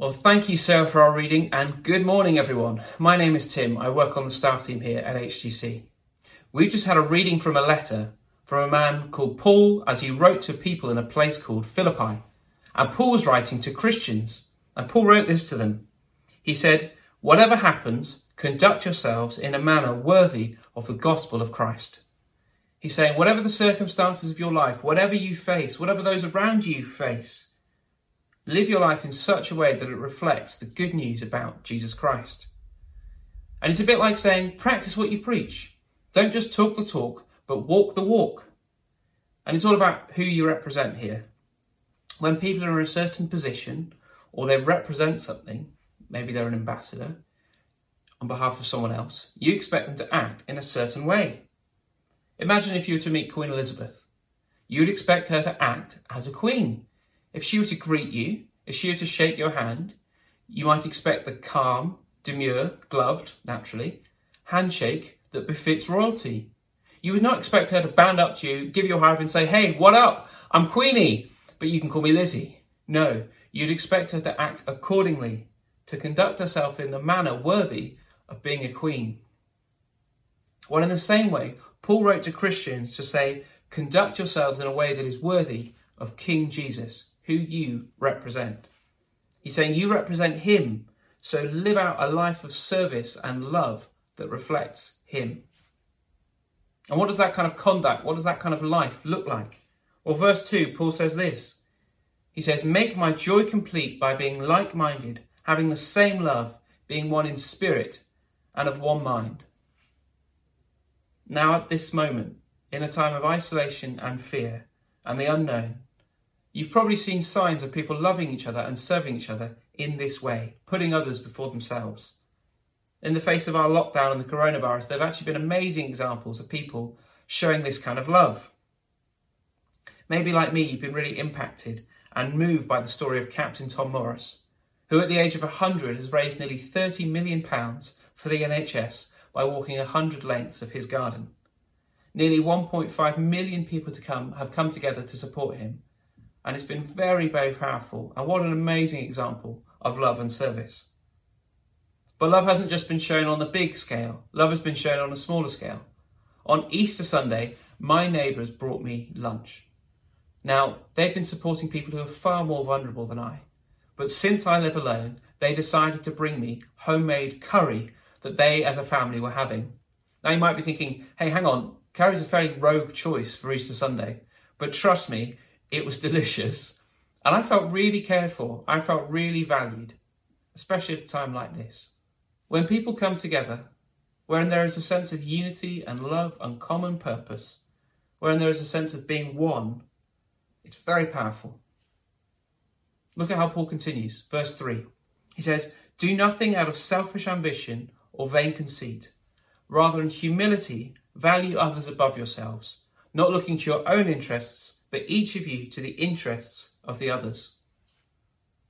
Well, thank you, Sarah, for our reading, and good morning, everyone. My name is Tim. I work on the staff team here at HTC. We just had a reading from a letter from a man called Paul as he wrote to people in a place called Philippi. And Paul was writing to Christians, and Paul wrote this to them. He said, Whatever happens, conduct yourselves in a manner worthy of the gospel of Christ. He's saying, whatever the circumstances of your life, whatever you face, whatever those around you face, Live your life in such a way that it reflects the good news about Jesus Christ. And it's a bit like saying, practice what you preach. Don't just talk the talk, but walk the walk. And it's all about who you represent here. When people are in a certain position or they represent something, maybe they're an ambassador on behalf of someone else, you expect them to act in a certain way. Imagine if you were to meet Queen Elizabeth. You'd expect her to act as a queen. If she were to greet you, if she were to shake your hand, you might expect the calm, demure, gloved, naturally, handshake that befits royalty. You would not expect her to bound up to you, give you a high and say, Hey, what up? I'm Queenie, but you can call me Lizzie. No, you'd expect her to act accordingly, to conduct herself in a manner worthy of being a queen. Well, in the same way, Paul wrote to Christians to say, Conduct yourselves in a way that is worthy of King Jesus, who you represent. He's saying you represent him, so live out a life of service and love that reflects him. And what does that kind of conduct, what does that kind of life look like? Well, verse 2, Paul says this. He says, Make my joy complete by being like minded, having the same love, being one in spirit and of one mind. Now, at this moment, in a time of isolation and fear and the unknown, You've probably seen signs of people loving each other and serving each other in this way, putting others before themselves. In the face of our lockdown and the coronavirus, there have actually been amazing examples of people showing this kind of love. Maybe, like me, you've been really impacted and moved by the story of Captain Tom Morris, who at the age of 100 has raised nearly £30 million for the NHS by walking 100 lengths of his garden. Nearly 1.5 million people to come have come together to support him, and it's been very, very powerful. And what an amazing example of love and service. But love hasn't just been shown on the big scale, love has been shown on a smaller scale. On Easter Sunday, my neighbours brought me lunch. Now, they've been supporting people who are far more vulnerable than I. But since I live alone, they decided to bring me homemade curry that they as a family were having. Now, you might be thinking, hey, hang on, curry's a fairly rogue choice for Easter Sunday. But trust me, it was delicious. And I felt really cared for. I felt really valued, especially at a time like this. When people come together, wherein there is a sense of unity and love and common purpose, wherein there is a sense of being one, it's very powerful. Look at how Paul continues, verse 3. He says, Do nothing out of selfish ambition or vain conceit. Rather, in humility, value others above yourselves, not looking to your own interests but each of you to the interests of the others.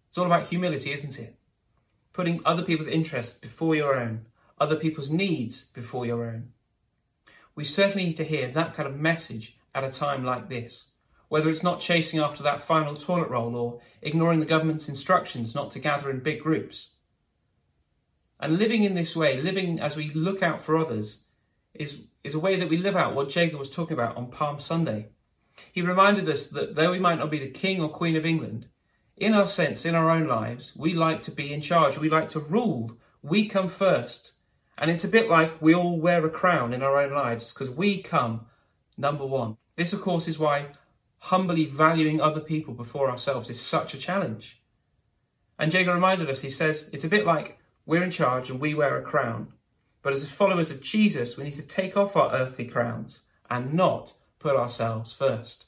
It's all about humility, isn't it? Putting other people's interests before your own, other people's needs before your own. We certainly need to hear that kind of message at a time like this, whether it's not chasing after that final toilet roll or ignoring the government's instructions not to gather in big groups. And living in this way, living as we look out for others, is, is a way that we live out what Jacob was talking about on Palm Sunday. He reminded us that though we might not be the King or Queen of England, in our sense, in our own lives, we like to be in charge. We like to rule. We come first. And it's a bit like we all wear a crown in our own lives because we come number one. This, of course, is why humbly valuing other people before ourselves is such a challenge. And Jacob reminded us, he says, it's a bit like we're in charge and we wear a crown. But as followers of Jesus, we need to take off our earthly crowns and not put ourselves first.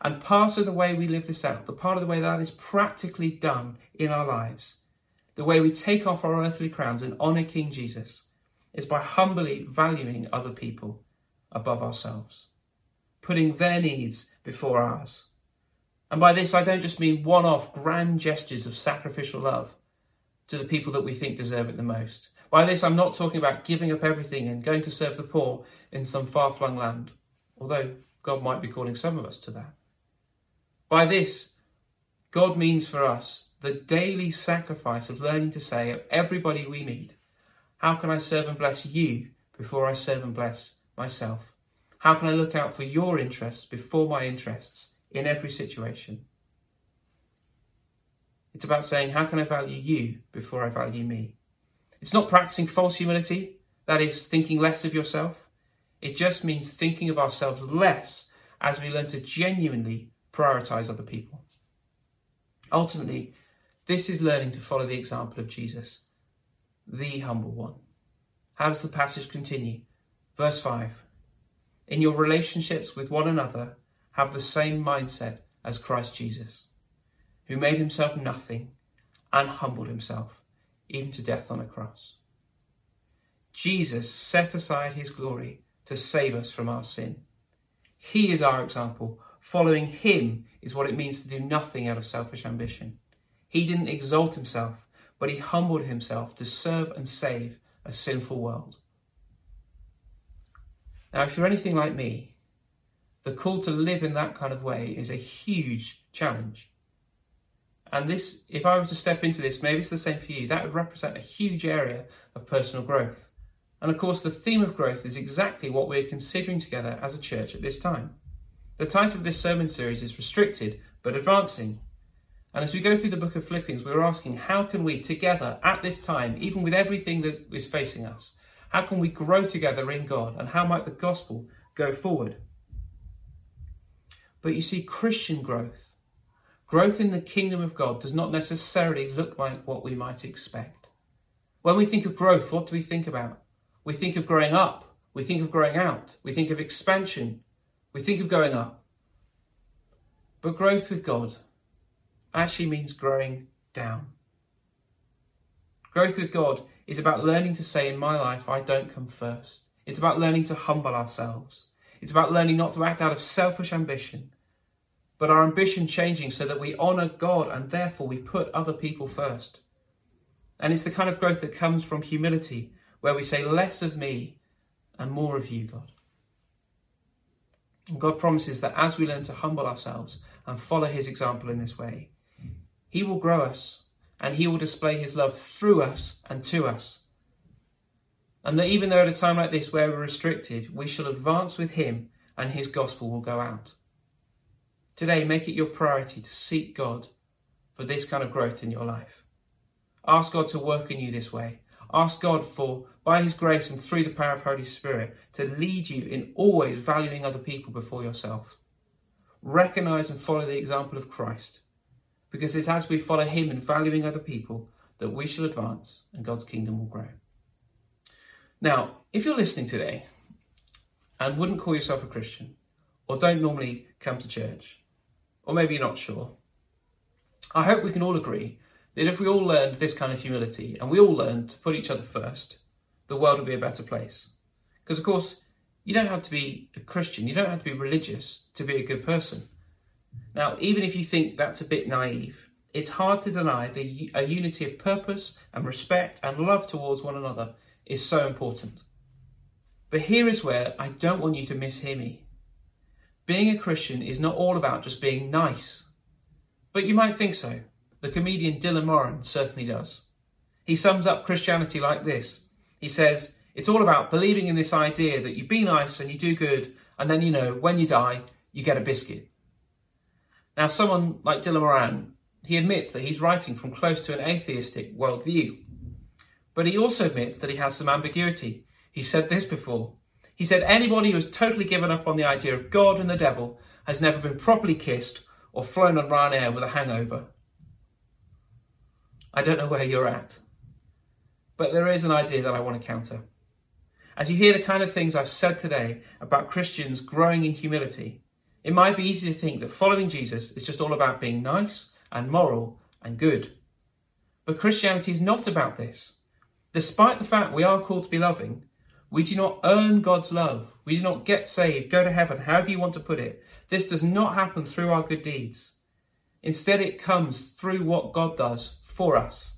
And part of the way we live this out, the part of the way that is practically done in our lives, the way we take off our earthly crowns and honour King Jesus, is by humbly valuing other people above ourselves, putting their needs before ours. And by this, I don't just mean one off grand gestures of sacrificial love to the people that we think deserve it the most. By this, I'm not talking about giving up everything and going to serve the poor in some far flung land although God might be calling some of us to that. By this, God means for us the daily sacrifice of learning to say of everybody we meet, How can I serve and bless you before I serve and bless myself? How can I look out for your interests before my interests in every situation? It's about saying, How can I value you before I value me? It's not practicing false humility, that is, thinking less of yourself. It just means thinking of ourselves less as we learn to genuinely prioritize other people. Ultimately, this is learning to follow the example of Jesus, the humble one. How does the passage continue? Verse 5 In your relationships with one another, have the same mindset as Christ Jesus, who made himself nothing and humbled himself, even to death on a cross. Jesus set aside his glory to save us from our sin. He is our example. Following him is what it means to do nothing out of selfish ambition. He didn't exalt himself, but he humbled himself to serve and save a sinful world. Now, if you're anything like me, the call to live in that kind of way is a huge challenge. And this, if I were to step into this, maybe it's the same for you, that would represent a huge area of personal growth. And of course, the theme of growth is exactly what we're considering together as a church at this time. The title of this sermon series is Restricted but Advancing. And as we go through the book of Philippians, we're asking how can we together at this time, even with everything that is facing us, how can we grow together in God and how might the gospel go forward? But you see, Christian growth, growth in the kingdom of God, does not necessarily look like what we might expect. When we think of growth, what do we think about? We think of growing up, we think of growing out, we think of expansion, we think of going up. But growth with God actually means growing down. Growth with God is about learning to say in my life, I don't come first. It's about learning to humble ourselves. It's about learning not to act out of selfish ambition, but our ambition changing so that we honour God and therefore we put other people first. And it's the kind of growth that comes from humility, where we say less of me and more of you, God. And God promises that as we learn to humble ourselves and follow his example in this way, he will grow us and He will display His love through us and to us. And that even though at a time like this where we're restricted, we shall advance with Him and His gospel will go out. Today, make it your priority to seek God for this kind of growth in your life. Ask God to work in you this way. Ask God for, by His grace and through the power of Holy Spirit, to lead you in always valuing other people before yourself. Recognize and follow the example of Christ because it's as we follow Him in valuing other people that we shall advance and God's kingdom will grow. Now, if you're listening today and wouldn't call yourself a Christian, or don't normally come to church, or maybe you're not sure, I hope we can all agree that if we all learned this kind of humility and we all learned to put each other first, the world would be a better place. Because, of course, you don't have to be a Christian, you don't have to be religious to be a good person. Now, even if you think that's a bit naive, it's hard to deny that a unity of purpose and respect and love towards one another is so important. But here is where I don't want you to mishear me. Being a Christian is not all about just being nice. But you might think so. The comedian Dylan Moran certainly does. He sums up Christianity like this He says, It's all about believing in this idea that you be nice and you do good, and then you know, when you die, you get a biscuit. Now, someone like Dylan Moran, he admits that he's writing from close to an atheistic worldview. But he also admits that he has some ambiguity. He said this before. He said, Anybody who has totally given up on the idea of God and the devil has never been properly kissed or flown on Ryanair with a hangover. I don't know where you're at, but there is an idea that I want to counter. As you hear the kind of things I've said today about Christians growing in humility, it might be easy to think that following Jesus is just all about being nice and moral and good. But Christianity is not about this. Despite the fact we are called to be loving, we do not earn God's love. We do not get saved, go to heaven, however you want to put it. This does not happen through our good deeds. Instead, it comes through what God does for us.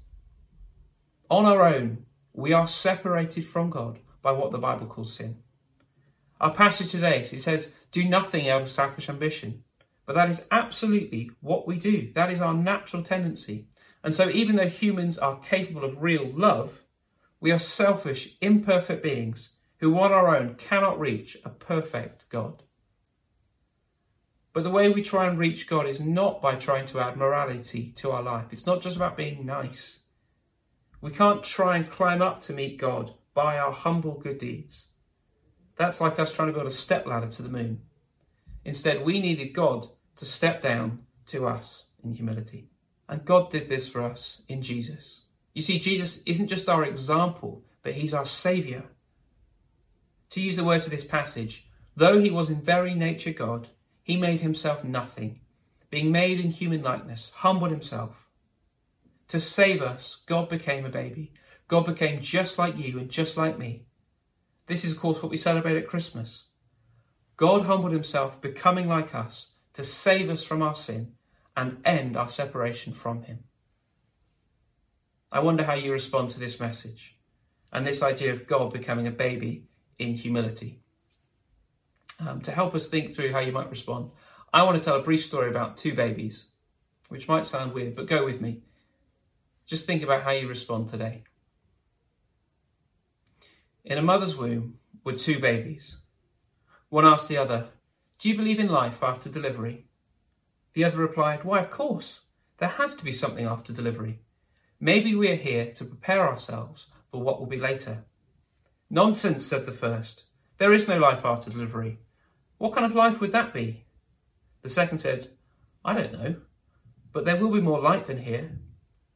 On our own, we are separated from God by what the Bible calls sin. Our passage today, it says, do nothing out of selfish ambition. But that is absolutely what we do. That is our natural tendency. And so, even though humans are capable of real love, we are selfish, imperfect beings who on our own cannot reach a perfect God. But the way we try and reach God is not by trying to add morality to our life. It's not just about being nice. We can't try and climb up to meet God by our humble good deeds. That's like us trying to build a step ladder to the moon. Instead, we needed God to step down to us in humility. And God did this for us in Jesus. You see, Jesus isn't just our example, but he's our Saviour. To use the words of this passage, though he was in very nature God, he made himself nothing, being made in human likeness, humbled himself. To save us, God became a baby. God became just like you and just like me. This is, of course, what we celebrate at Christmas. God humbled himself, becoming like us, to save us from our sin and end our separation from him. I wonder how you respond to this message and this idea of God becoming a baby in humility. Um, to help us think through how you might respond, I want to tell a brief story about two babies, which might sound weird, but go with me. Just think about how you respond today. In a mother's womb were two babies. One asked the other, Do you believe in life after delivery? The other replied, Why, of course. There has to be something after delivery. Maybe we are here to prepare ourselves for what will be later. Nonsense, said the first. There is no life after delivery. What kind of life would that be? The second said, I don't know, but there will be more light than here.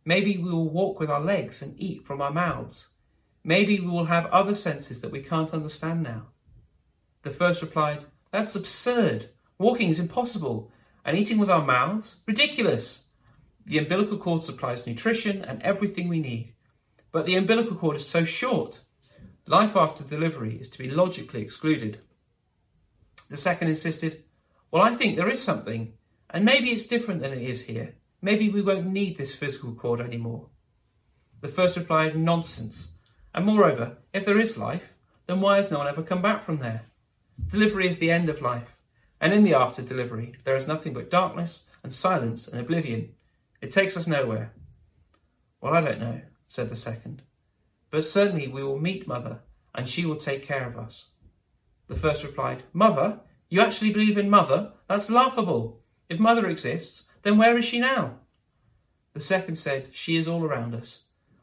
Maybe we will walk with our legs and eat from our mouths. Maybe we will have other senses that we can't understand now. The first replied, That's absurd. Walking is impossible. And eating with our mouths? Ridiculous. The umbilical cord supplies nutrition and everything we need. But the umbilical cord is so short. Life after delivery is to be logically excluded. The second insisted, Well, I think there is something, and maybe it's different than it is here. Maybe we won't need this physical cord anymore. The first replied, Nonsense. And moreover, if there is life, then why has no one ever come back from there? Delivery is the end of life, and in the after delivery, there is nothing but darkness and silence and oblivion. It takes us nowhere. Well, I don't know, said the second. But certainly we will meet Mother, and she will take care of us. The first replied, Mother? You actually believe in Mother? That's laughable. If Mother exists, then where is she now? The second said, She is all around us.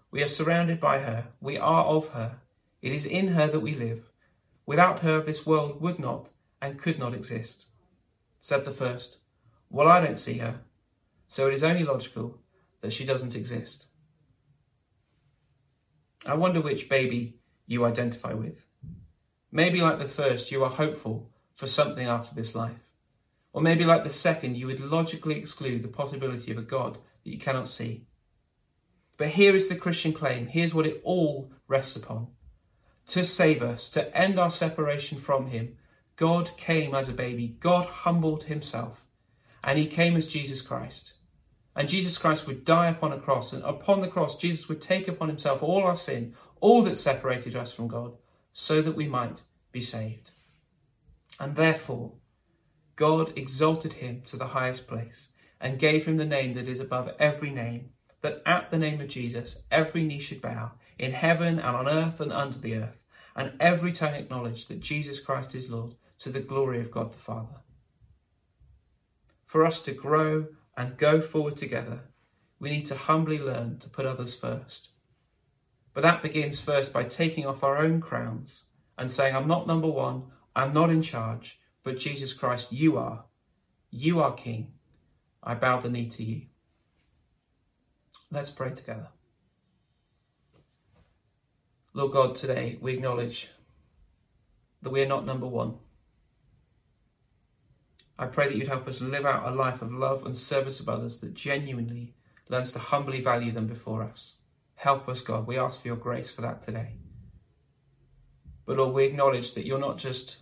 We are surrounded by her. We are of her. It is in her that we live. Without her, this world would not and could not exist. Said the first, Well, I don't see her, so it is only logical that she doesn't exist. I wonder which baby you identify with. Maybe, like the first, you are hopeful for something after this life. Or maybe, like the second, you would logically exclude the possibility of a God that you cannot see. But here is the Christian claim. Here's what it all rests upon to save us, to end our separation from Him, God came as a baby. God humbled Himself. And He came as Jesus Christ. And Jesus Christ would die upon a cross. And upon the cross, Jesus would take upon Himself all our sin, all that separated us from God, so that we might be saved. And therefore, God exalted Him to the highest place and gave Him the name that is above every name, that at the name of Jesus every knee should bow in heaven and on earth and under the earth, and every tongue acknowledge that Jesus Christ is Lord to the glory of God the Father. For us to grow and go forward together, we need to humbly learn to put others first. But that begins first by taking off our own crowns and saying, I'm not number one, I'm not in charge, but Jesus Christ, you are. You are King. I bow the knee to you. Let's pray together. Lord God, today we acknowledge that we are not number one. I pray that you'd help us live out a life of love and service of others that genuinely learns to humbly value them before us. Help us, God. We ask for your grace for that today. But Lord, we acknowledge that you're not just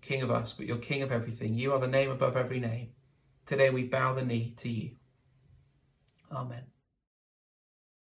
King of us, but you're King of everything. You are the name above every name. Today we bow the knee to you. Amen.